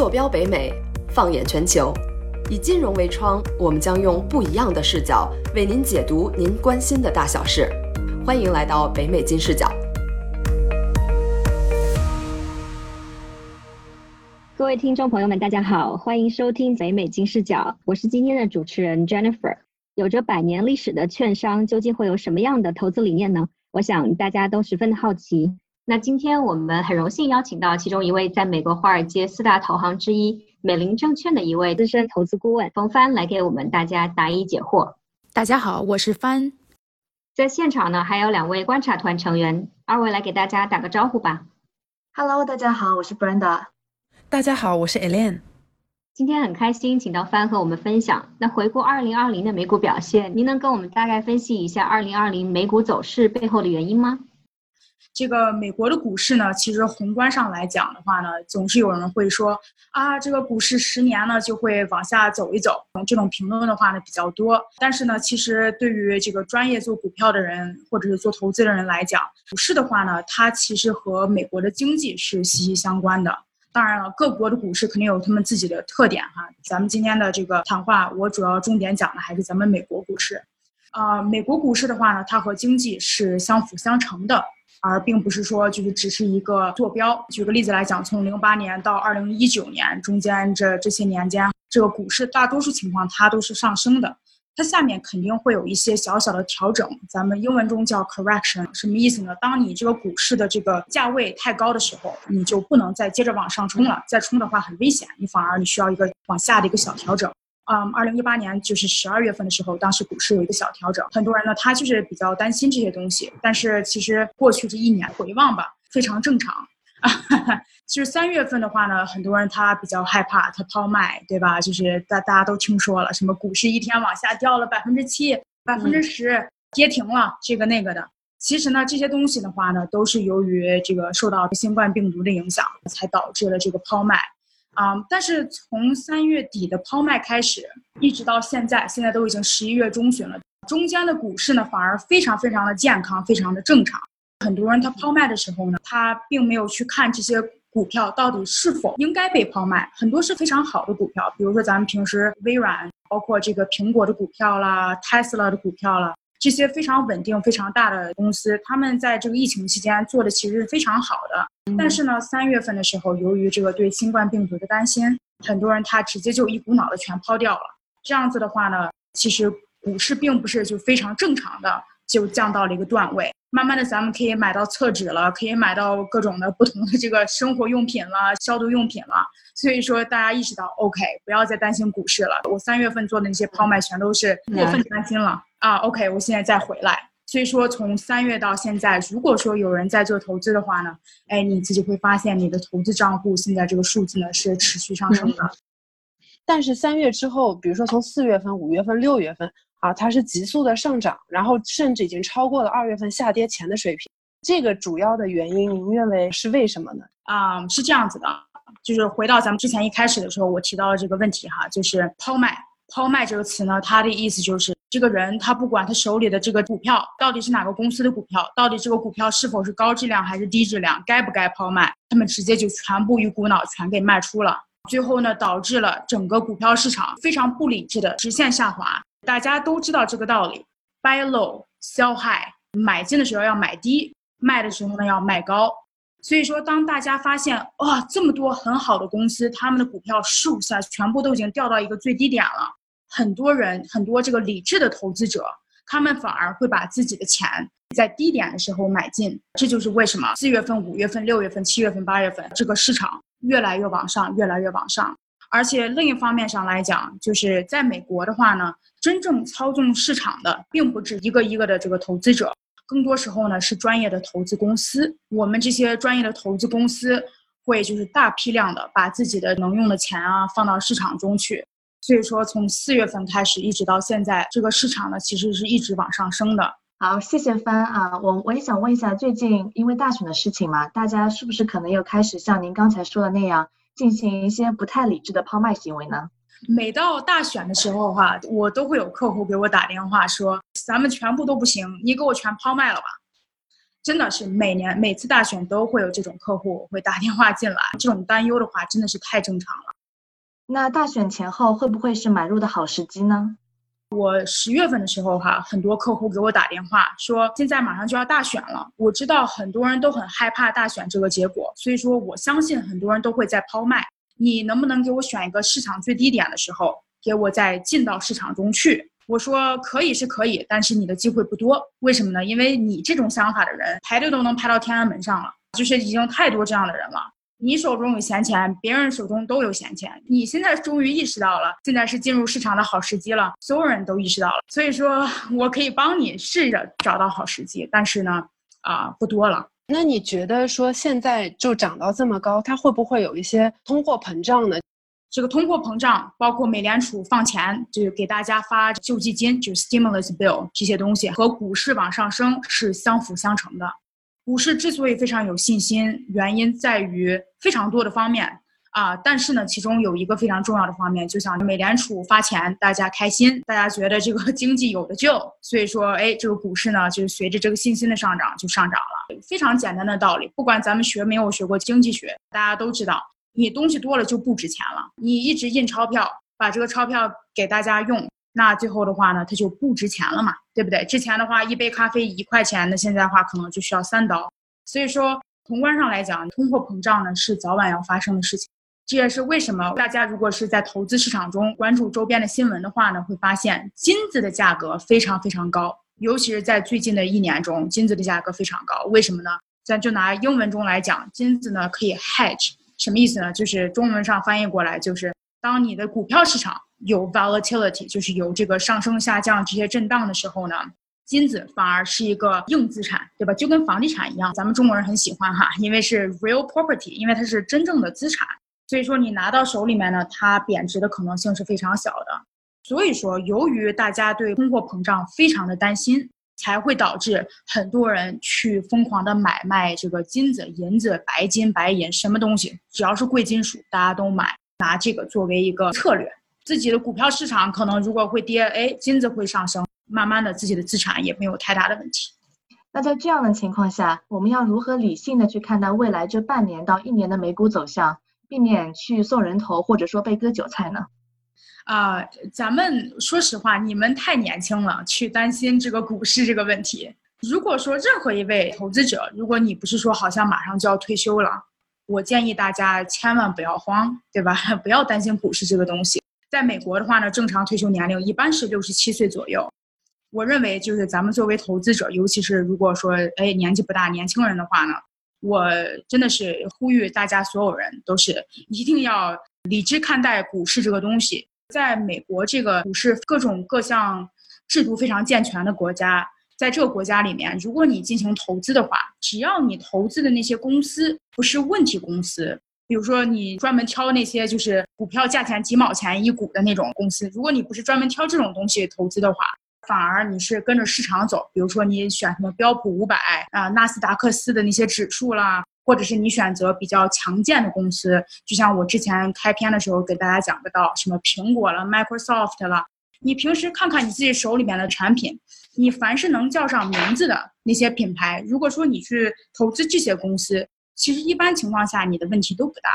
坐标北美，放眼全球，以金融为窗，我们将用不一样的视角为您解读您关心的大小事。欢迎来到北美金视角。各位听众朋友们，大家好，欢迎收听北美金视角，我是今天的主持人 Jennifer。有着百年历史的券商究竟会有什么样的投资理念呢？我想大家都十分的好奇。那今天我们很荣幸邀请到其中一位在美国华尔街四大投行之一美林证券的一位资深投资顾问冯帆来给我们大家答疑解惑。大家好，我是帆。在现场呢还有两位观察团成员，二位来给大家打个招呼吧。Hello，大家好，我是 Brenda。大家好，我是 Elaine。今天很开心，请到帆和我们分享。那回顾二零二零的美股表现，您能跟我们大概分析一下二零二零美股走势背后的原因吗？这个美国的股市呢，其实宏观上来讲的话呢，总是有人会说啊，这个股市十年呢就会往下走一走，这种评论的话呢比较多。但是呢，其实对于这个专业做股票的人或者是做投资的人来讲，股市的话呢，它其实和美国的经济是息息相关的。当然了，各国的股市肯定有他们自己的特点哈。咱们今天的这个谈话，我主要重点讲的还是咱们美国股市。啊，美国股市的话呢，它和经济是相辅相成的。而并不是说就是只是一个坐标。举个例子来讲，从零八年到二零一九年中间这这些年间，这个股市大多数情况它都是上升的。它下面肯定会有一些小小的调整，咱们英文中叫 correction，什么意思呢？当你这个股市的这个价位太高的时候，你就不能再接着往上冲了，再冲的话很危险，你反而你需要一个往下的一个小调整。嗯，二零一八年就是十二月份的时候，当时股市有一个小调整，很多人呢他就是比较担心这些东西，但是其实过去这一年回望吧，非常正常啊。就是三月份的话呢，很多人他比较害怕，他抛卖，对吧？就是大大家都听说了，什么股市一天往下掉了百分之七、百分之十，跌停了，这个那个的。其实呢，这些东西的话呢，都是由于这个受到新冠病毒的影响，才导致了这个抛卖。啊，但是从三月底的抛卖开始，一直到现在，现在都已经十一月中旬了，中间的股市呢反而非常非常的健康，非常的正常。很多人他抛卖的时候呢，他并没有去看这些股票到底是否应该被抛卖，很多是非常好的股票，比如说咱们平时微软，包括这个苹果的股票啦，Tesla 的股票啦。这些非常稳定、非常大的公司，他们在这个疫情期间做的其实是非常好的。但是呢，三月份的时候，由于这个对新冠病毒的担心，很多人他直接就一股脑的全抛掉了。这样子的话呢，其实股市并不是就非常正常的就降到了一个段位。慢慢的，咱们可以买到厕纸了，可以买到各种的不同的这个生活用品了、消毒用品了。所以说，大家意识到，OK，不要再担心股市了。我三月份做的那些抛卖，全都是过分担心了。啊，OK，我现在再回来。所以说，从三月到现在，如果说有人在做投资的话呢，哎，你自己会发现你的投资账户现在这个数字呢是持续上升的。但是三月之后，比如说从四月份、五月份、六月份啊，它是急速的上涨，然后甚至已经超过了二月份下跌前的水平。这个主要的原因，您认为是为什么呢？啊，是这样子的，就是回到咱们之前一开始的时候，我提到了这个问题哈，就是抛卖。抛卖这个词呢，它的意思就是这个人他不管他手里的这个股票到底是哪个公司的股票，到底这个股票是否是高质量还是低质量，该不该抛卖，他们直接就全部一股脑全给卖出了。最后呢，导致了整个股票市场非常不理智的直线下滑。大家都知道这个道理：buy low, sell high，买进的时候要买低，卖的时候呢要卖高。所以说，当大家发现哇，这么多很好的公司，他们的股票数下全部都已经掉到一个最低点了。很多人，很多这个理智的投资者，他们反而会把自己的钱在低点的时候买进。这就是为什么四月份、五月份、六月份、七月份、八月份这个市场越来越往上，越来越往上。而且另一方面上来讲，就是在美国的话呢，真正操纵市场的并不止一个一个的这个投资者，更多时候呢是专业的投资公司。我们这些专业的投资公司会就是大批量的把自己的能用的钱啊放到市场中去。所以说，从四月份开始一直到现在，这个市场呢，其实是一直往上升的。好，谢谢帆啊，我我也想问一下，最近因为大选的事情嘛，大家是不是可能又开始像您刚才说的那样，进行一些不太理智的抛卖行为呢？每到大选的时候哈，我都会有客户给我打电话说，咱们全部都不行，你给我全抛卖了吧。真的是每年每次大选都会有这种客户会打电话进来，这种担忧的话真的是太正常了。那大选前后会不会是买入的好时机呢？我十月份的时候哈，很多客户给我打电话说，现在马上就要大选了，我知道很多人都很害怕大选这个结果，所以说我相信很多人都会在抛卖。你能不能给我选一个市场最低点的时候，给我再进到市场中去？我说可以是可以，但是你的机会不多。为什么呢？因为你这种想法的人排队都能排到天安门上了，就是已经太多这样的人了。你手中有闲钱，别人手中都有闲钱。你现在终于意识到了，现在是进入市场的好时机了，所有人都意识到了。所以说我可以帮你试着找到好时机，但是呢，啊，不多了。那你觉得说现在就涨到这么高，它会不会有一些通货膨胀呢？这个通货膨胀，包括美联储放钱，就是给大家发救济金，就是 stimulus bill 这些东西，和股市往上升是相辅相成的。股市之所以非常有信心，原因在于非常多的方面啊。但是呢，其中有一个非常重要的方面，就像美联储发钱，大家开心，大家觉得这个经济有的救，所以说，哎，这个股市呢，就随着这个信心的上涨就上涨了。非常简单的道理，不管咱们学没有学过经济学，大家都知道。你东西多了就不值钱了。你一直印钞票，把这个钞票给大家用，那最后的话呢，它就不值钱了嘛，对不对？之前的话，一杯咖啡一块钱，那现在的话可能就需要三刀。所以说，宏观上来讲，通货膨胀呢是早晚要发生的事情。这也是为什么大家如果是在投资市场中关注周边的新闻的话呢，会发现金子的价格非常非常高，尤其是在最近的一年中，金子的价格非常高。为什么呢？咱就拿英文中来讲，金子呢可以 hedge。什么意思呢？就是中文上翻译过来，就是当你的股票市场有 volatility，就是有这个上升下降这些震荡的时候呢，金子反而是一个硬资产，对吧？就跟房地产一样，咱们中国人很喜欢哈，因为是 real property，因为它是真正的资产，所以说你拿到手里面呢，它贬值的可能性是非常小的。所以说，由于大家对通货膨胀非常的担心。才会导致很多人去疯狂的买卖这个金子、银子、白金、白银，什么东西只要是贵金属，大家都买，拿这个作为一个策略。自己的股票市场可能如果会跌，哎，金子会上升，慢慢的自己的资产也没有太大的问题。那在这样的情况下，我们要如何理性的去看待未来这半年到一年的美股走向，避免去送人头或者说被割韭菜呢？啊，咱们说实话，你们太年轻了，去担心这个股市这个问题。如果说任何一位投资者，如果你不是说好像马上就要退休了，我建议大家千万不要慌，对吧？不要担心股市这个东西。在美国的话呢，正常退休年龄一般是六十七岁左右。我认为，就是咱们作为投资者，尤其是如果说哎年纪不大年轻人的话呢，我真的是呼吁大家所有人都是一定要理智看待股市这个东西。在美国这个股市各种各项制度非常健全的国家，在这个国家里面，如果你进行投资的话，只要你投资的那些公司不是问题公司，比如说你专门挑那些就是股票价钱几毛钱一股的那种公司，如果你不是专门挑这种东西投资的话，反而你是跟着市场走，比如说你选什么标普五百啊、纳斯达克斯的那些指数啦。或者是你选择比较强健的公司，就像我之前开篇的时候给大家讲的到什么苹果了、Microsoft 了。你平时看看你自己手里面的产品，你凡是能叫上名字的那些品牌，如果说你去投资这些公司，其实一般情况下你的问题都不大。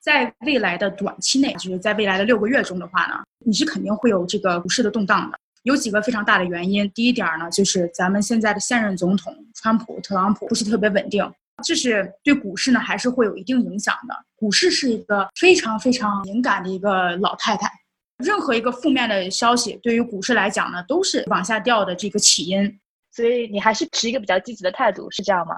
在未来的短期内，就是在未来的六个月中的话呢，你是肯定会有这个股市的动荡的。有几个非常大的原因，第一点呢，就是咱们现在的现任总统川普、特朗普不是特别稳定。这是对股市呢，还是会有一定影响的。股市是一个非常非常敏感的一个老太太，任何一个负面的消息对于股市来讲呢，都是往下掉的这个起因。所以你还是持一个比较积极的态度，是这样吗？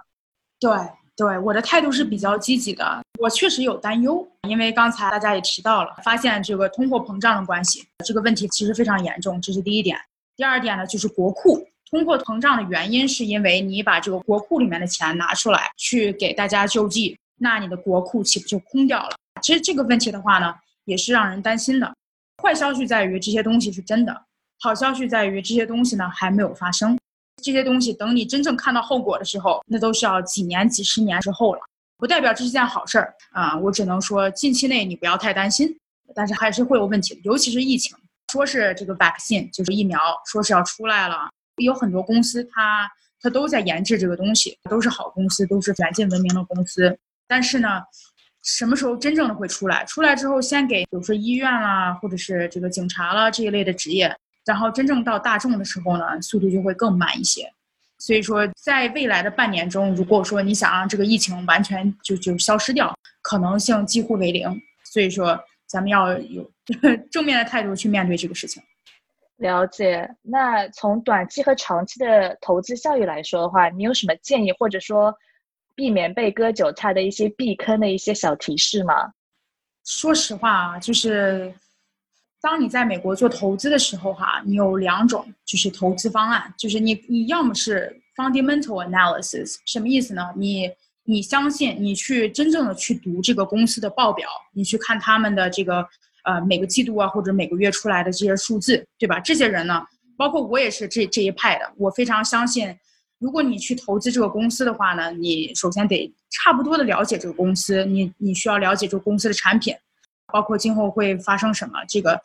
对对，我的态度是比较积极的。我确实有担忧，因为刚才大家也提到了，发现这个通货膨胀的关系，这个问题其实非常严重，这是第一点。第二点呢，就是国库。通货膨胀的原因是因为你把这个国库里面的钱拿出来去给大家救济，那你的国库岂不就空掉了？其实这个问题的话呢，也是让人担心的。坏消息在于这些东西是真的，好消息在于这些东西呢还没有发生。这些东西等你真正看到后果的时候，那都是要几年、几十年之后了。不代表这是件好事儿啊！我只能说近期内你不要太担心，但是还是会有问题的，尤其是疫情。说是这个 vaccine 就是疫苗，说是要出来了。有很多公司，它它都在研制这个东西，都是好公司，都是远近闻名的公司。但是呢，什么时候真正的会出来？出来之后，先给比如说医院啦，或者是这个警察啦这一类的职业，然后真正到大众的时候呢，速度就会更慢一些。所以说，在未来的半年中，如果说你想让这个疫情完全就就消失掉，可能性几乎为零。所以说，咱们要有 正面的态度去面对这个事情。了解。那从短期和长期的投资效益来说的话，你有什么建议，或者说避免被割韭菜的一些避坑的一些小提示吗？说实话啊，就是当你在美国做投资的时候哈，你有两种就是投资方案，就是你你要么是 fundamental analysis，什么意思呢？你你相信你去真正的去读这个公司的报表，你去看他们的这个。呃，每个季度啊，或者每个月出来的这些数字，对吧？这些人呢，包括我也是这这一派的。我非常相信，如果你去投资这个公司的话呢，你首先得差不多的了解这个公司，你你需要了解这个公司的产品，包括今后会发生什么这个。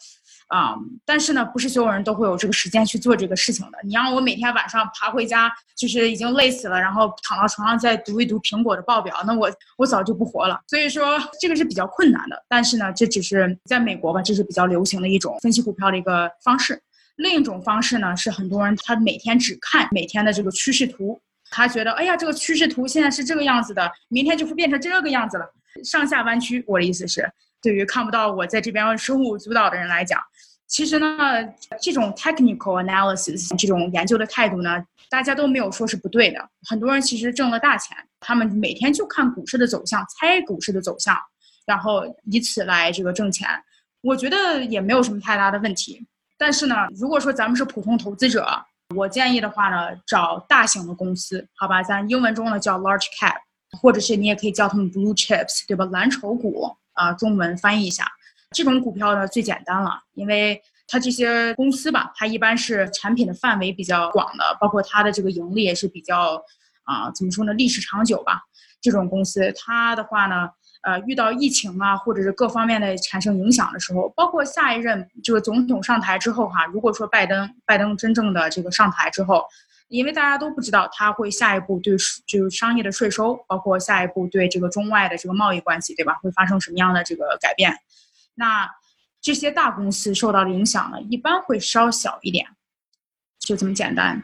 啊，但是呢，不是所有人都会有这个时间去做这个事情的。你让我每天晚上爬回家，就是已经累死了，然后躺到床上再读一读苹果的报表，那我我早就不活了。所以说这个是比较困难的。但是呢，这只是在美国吧，这是比较流行的一种分析股票的一个方式。另一种方式呢，是很多人他每天只看每天的这个趋势图，他觉得哎呀，这个趋势图现在是这个样子的，明天就会变成这个样子了，上下弯曲。我的意思是。对于看不到我在这边手舞足蹈的人来讲，其实呢，这种 technical analysis 这种研究的态度呢，大家都没有说是不对的。很多人其实挣了大钱，他们每天就看股市的走向，猜股市的走向，然后以此来这个挣钱。我觉得也没有什么太大的问题。但是呢，如果说咱们是普通投资者，我建议的话呢，找大型的公司，好吧？咱英文中呢叫 large cap，或者是你也可以叫他们 blue chips，对吧？蓝筹股。啊，中文翻译一下，这种股票呢最简单了，因为它这些公司吧，它一般是产品的范围比较广的，包括它的这个盈利也是比较，啊，怎么说呢，历史长久吧。这种公司它的话呢，呃，遇到疫情啊，或者是各方面的产生影响的时候，包括下一任这个总统上台之后哈，如果说拜登拜登真正的这个上台之后。因为大家都不知道他会下一步对就是商业的税收，包括下一步对这个中外的这个贸易关系，对吧？会发生什么样的这个改变？那这些大公司受到的影响呢，一般会稍小一点，就这么简单。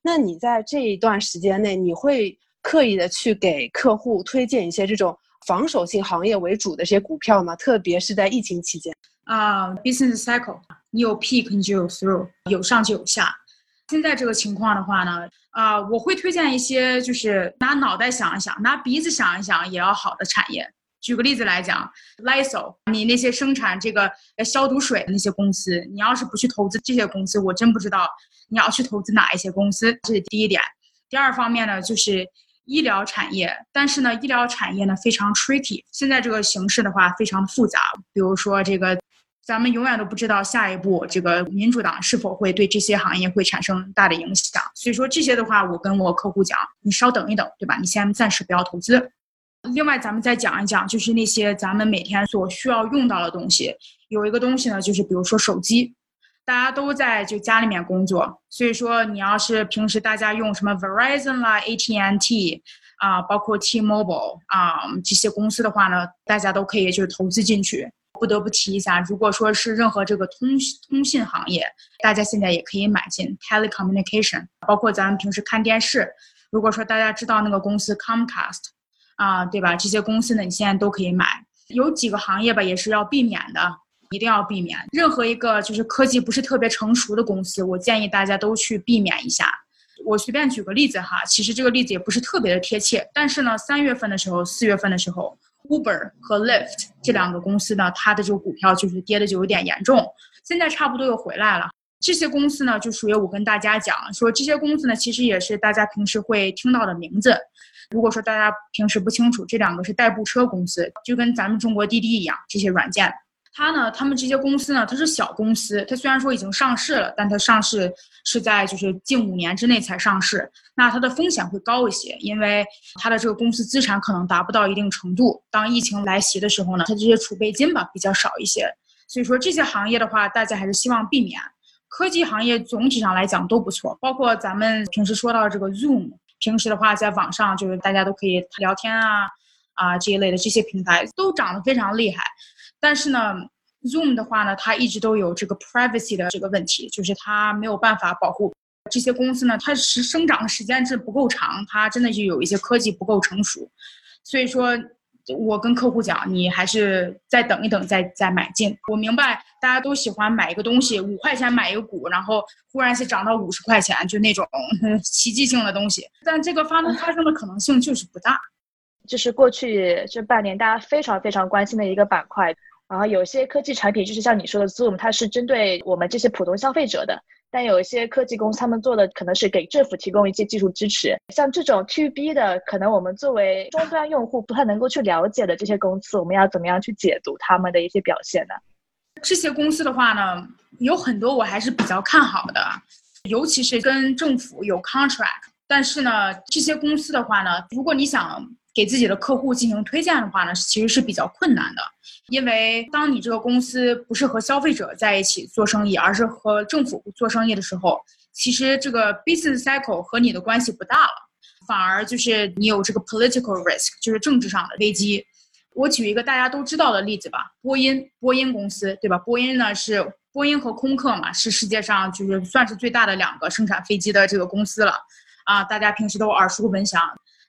那你在这一段时间内，你会刻意的去给客户推荐一些这种防守性行业为主的这些股票吗？特别是在疫情期间啊，business cycle，你有 peak 你就有 through，有上就有下。现在这个情况的话呢，啊，我会推荐一些，就是拿脑袋想一想，拿鼻子想一想也要好的产业。举个例子来讲，Lysol，你那些生产这个消毒水的那些公司，你要是不去投资这些公司，我真不知道你要去投资哪一些公司。这是第一点。第二方面呢，就是医疗产业，但是呢，医疗产业呢非常 tricky。现在这个形势的话非常复杂，比如说这个。咱们永远都不知道下一步这个民主党是否会对这些行业会产生大的影响，所以说这些的话，我跟我客户讲，你稍等一等，对吧？你先暂时不要投资。另外，咱们再讲一讲，就是那些咱们每天所需要用到的东西，有一个东西呢，就是比如说手机，大家都在就家里面工作，所以说你要是平时大家用什么 Verizon 啦、AT&T 啊，包括 T-Mobile 啊这些公司的话呢，大家都可以就是投资进去。不得不提一下，如果说是任何这个通通信行业，大家现在也可以买进 telecommunication，包括咱们平时看电视，如果说大家知道那个公司 Comcast，啊，对吧？这些公司呢，你现在都可以买。有几个行业吧，也是要避免的，一定要避免。任何一个就是科技不是特别成熟的公司，我建议大家都去避免一下。我随便举个例子哈，其实这个例子也不是特别的贴切，但是呢，三月份的时候，四月份的时候。Uber 和 Lyft 这两个公司呢，它的这个股票就是跌的就有点严重，现在差不多又回来了。这些公司呢，就属于我跟大家讲说，这些公司呢，其实也是大家平时会听到的名字。如果说大家平时不清楚，这两个是代步车公司，就跟咱们中国滴滴一样，这些软件。它呢，他们这些公司呢，它是小公司，它虽然说已经上市了，但它上市是在就是近五年之内才上市，那它的风险会高一些，因为它的这个公司资产可能达不到一定程度。当疫情来袭的时候呢，它这些储备金吧比较少一些，所以说这些行业的话，大家还是希望避免。科技行业总体上来讲都不错，包括咱们平时说到这个 Zoom，平时的话在网上就是大家都可以聊天啊啊这一类的这些平台都涨得非常厉害。但是呢，Zoom 的话呢，它一直都有这个 privacy 的这个问题，就是它没有办法保护这些公司呢，它是生长的时间是不够长，它真的就有一些科技不够成熟，所以说。我跟客户讲，你还是再等一等，再再买进。我明白大家都喜欢买一个东西，五块钱买一个股，然后忽然是涨到五十块钱，就那种奇迹性的东西。但这个发生发生的可能性就是不大。就是过去这半年大家非常非常关心的一个板块。然后有些科技产品就是像你说的 Zoom，它是针对我们这些普通消费者的。但有一些科技公司，他们做的可能是给政府提供一些技术支持，像这种 To B 的，可能我们作为终端用户不太能够去了解的这些公司，我们要怎么样去解读他们的一些表现呢？这些公司的话呢，有很多我还是比较看好的，尤其是跟政府有 contract。但是呢，这些公司的话呢，如果你想给自己的客户进行推荐的话呢，其实是比较困难的。因为当你这个公司不是和消费者在一起做生意，而是和政府做生意的时候，其实这个 business cycle 和你的关系不大了，反而就是你有这个 political risk，就是政治上的危机。我举一个大家都知道的例子吧，波音，波音公司，对吧？波音呢是波音和空客嘛，是世界上就是算是最大的两个生产飞机的这个公司了，啊，大家平时都耳熟能详。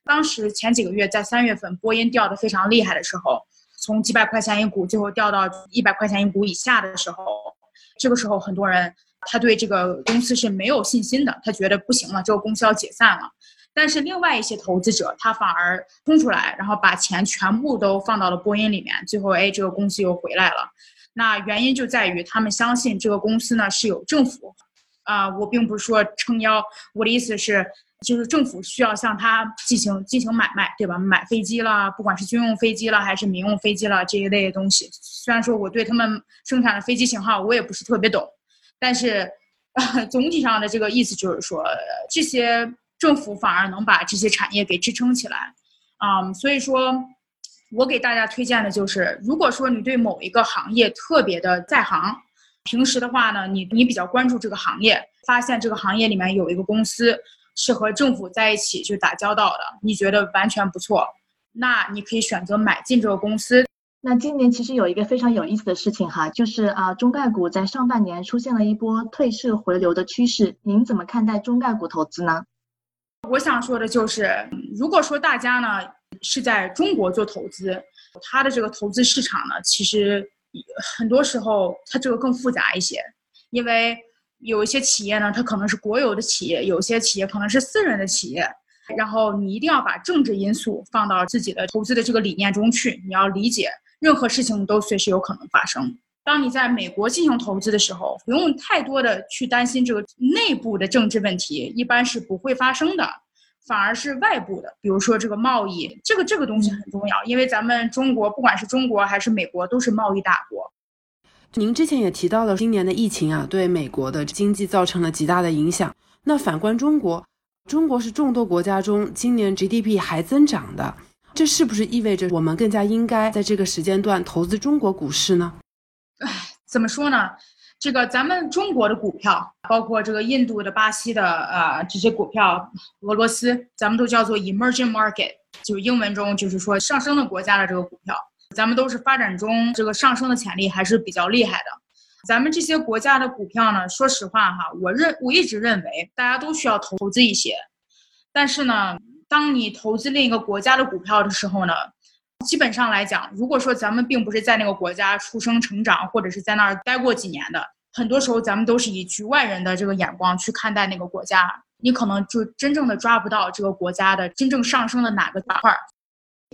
当时前几个月在三月份，波音掉的非常厉害的时候。从几百块钱一股，最后掉到一百块钱一股以下的时候，这个时候很多人他对这个公司是没有信心的，他觉得不行了，这个公司要解散了。但是另外一些投资者，他反而冲出来，然后把钱全部都放到了波音里面，最后哎，这个公司又回来了。那原因就在于他们相信这个公司呢是有政府，啊，我并不是说撑腰，我的意思是。就是政府需要向他进行进行买卖，对吧？买飞机啦，不管是军用飞机了还是民用飞机了这一类的东西。虽然说我对他们生产的飞机型号我也不是特别懂，但是总体上的这个意思就是说，这些政府反而能把这些产业给支撑起来。嗯，所以说，我给大家推荐的就是，如果说你对某一个行业特别的在行，平时的话呢，你你比较关注这个行业，发现这个行业里面有一个公司。是和政府在一起去打交道的，你觉得完全不错，那你可以选择买进这个公司。那今年其实有一个非常有意思的事情哈，就是啊，中概股在上半年出现了一波退市回流的趋势，您怎么看待中概股投资呢？我想说的就是，如果说大家呢是在中国做投资，它的这个投资市场呢，其实很多时候它这个更复杂一些，因为。有一些企业呢，它可能是国有的企业；有些企业可能是私人的企业。然后你一定要把政治因素放到自己的投资的这个理念中去。你要理解，任何事情都随时有可能发生。当你在美国进行投资的时候，不用太多的去担心这个内部的政治问题，一般是不会发生的，反而是外部的，比如说这个贸易，这个这个东西很重要，因为咱们中国不管是中国还是美国，都是贸易大国。您之前也提到了今年的疫情啊，对美国的经济造成了极大的影响。那反观中国，中国是众多国家中今年 GDP 还增长的，这是不是意味着我们更加应该在这个时间段投资中国股市呢？唉，怎么说呢？这个咱们中国的股票，包括这个印度的、巴西的，呃，这些股票，俄罗斯，咱们都叫做 emerging market，就英文中就是说上升的国家的这个股票。咱们都是发展中，这个上升的潜力还是比较厉害的。咱们这些国家的股票呢，说实话哈，我认我一直认为大家都需要投资一些。但是呢，当你投资另一个国家的股票的时候呢，基本上来讲，如果说咱们并不是在那个国家出生成长，或者是在那儿待过几年的，很多时候咱们都是以局外人的这个眼光去看待那个国家，你可能就真正的抓不到这个国家的真正上升的哪个板块。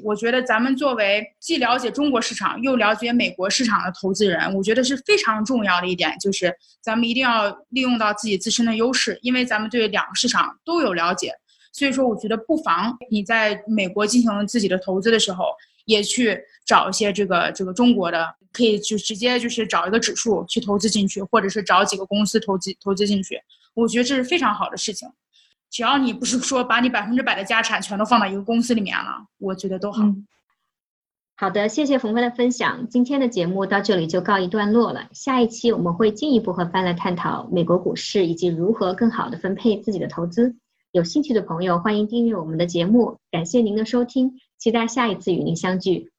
我觉得咱们作为既了解中国市场又了解美国市场的投资人，我觉得是非常重要的一点，就是咱们一定要利用到自己自身的优势，因为咱们对两个市场都有了解，所以说我觉得不妨你在美国进行自己的投资的时候，也去找一些这个这个中国的，可以就直接就是找一个指数去投资进去，或者是找几个公司投资投资进去，我觉得这是非常好的事情。只要你不是说把你百分之百的家产全都放到一个公司里面了，我觉得都好。好的，谢谢冯帆的分享。今天的节目到这里就告一段落了。下一期我们会进一步和帆来探讨美国股市以及如何更好的分配自己的投资。有兴趣的朋友欢迎订阅我们的节目。感谢您的收听，期待下一次与您相聚。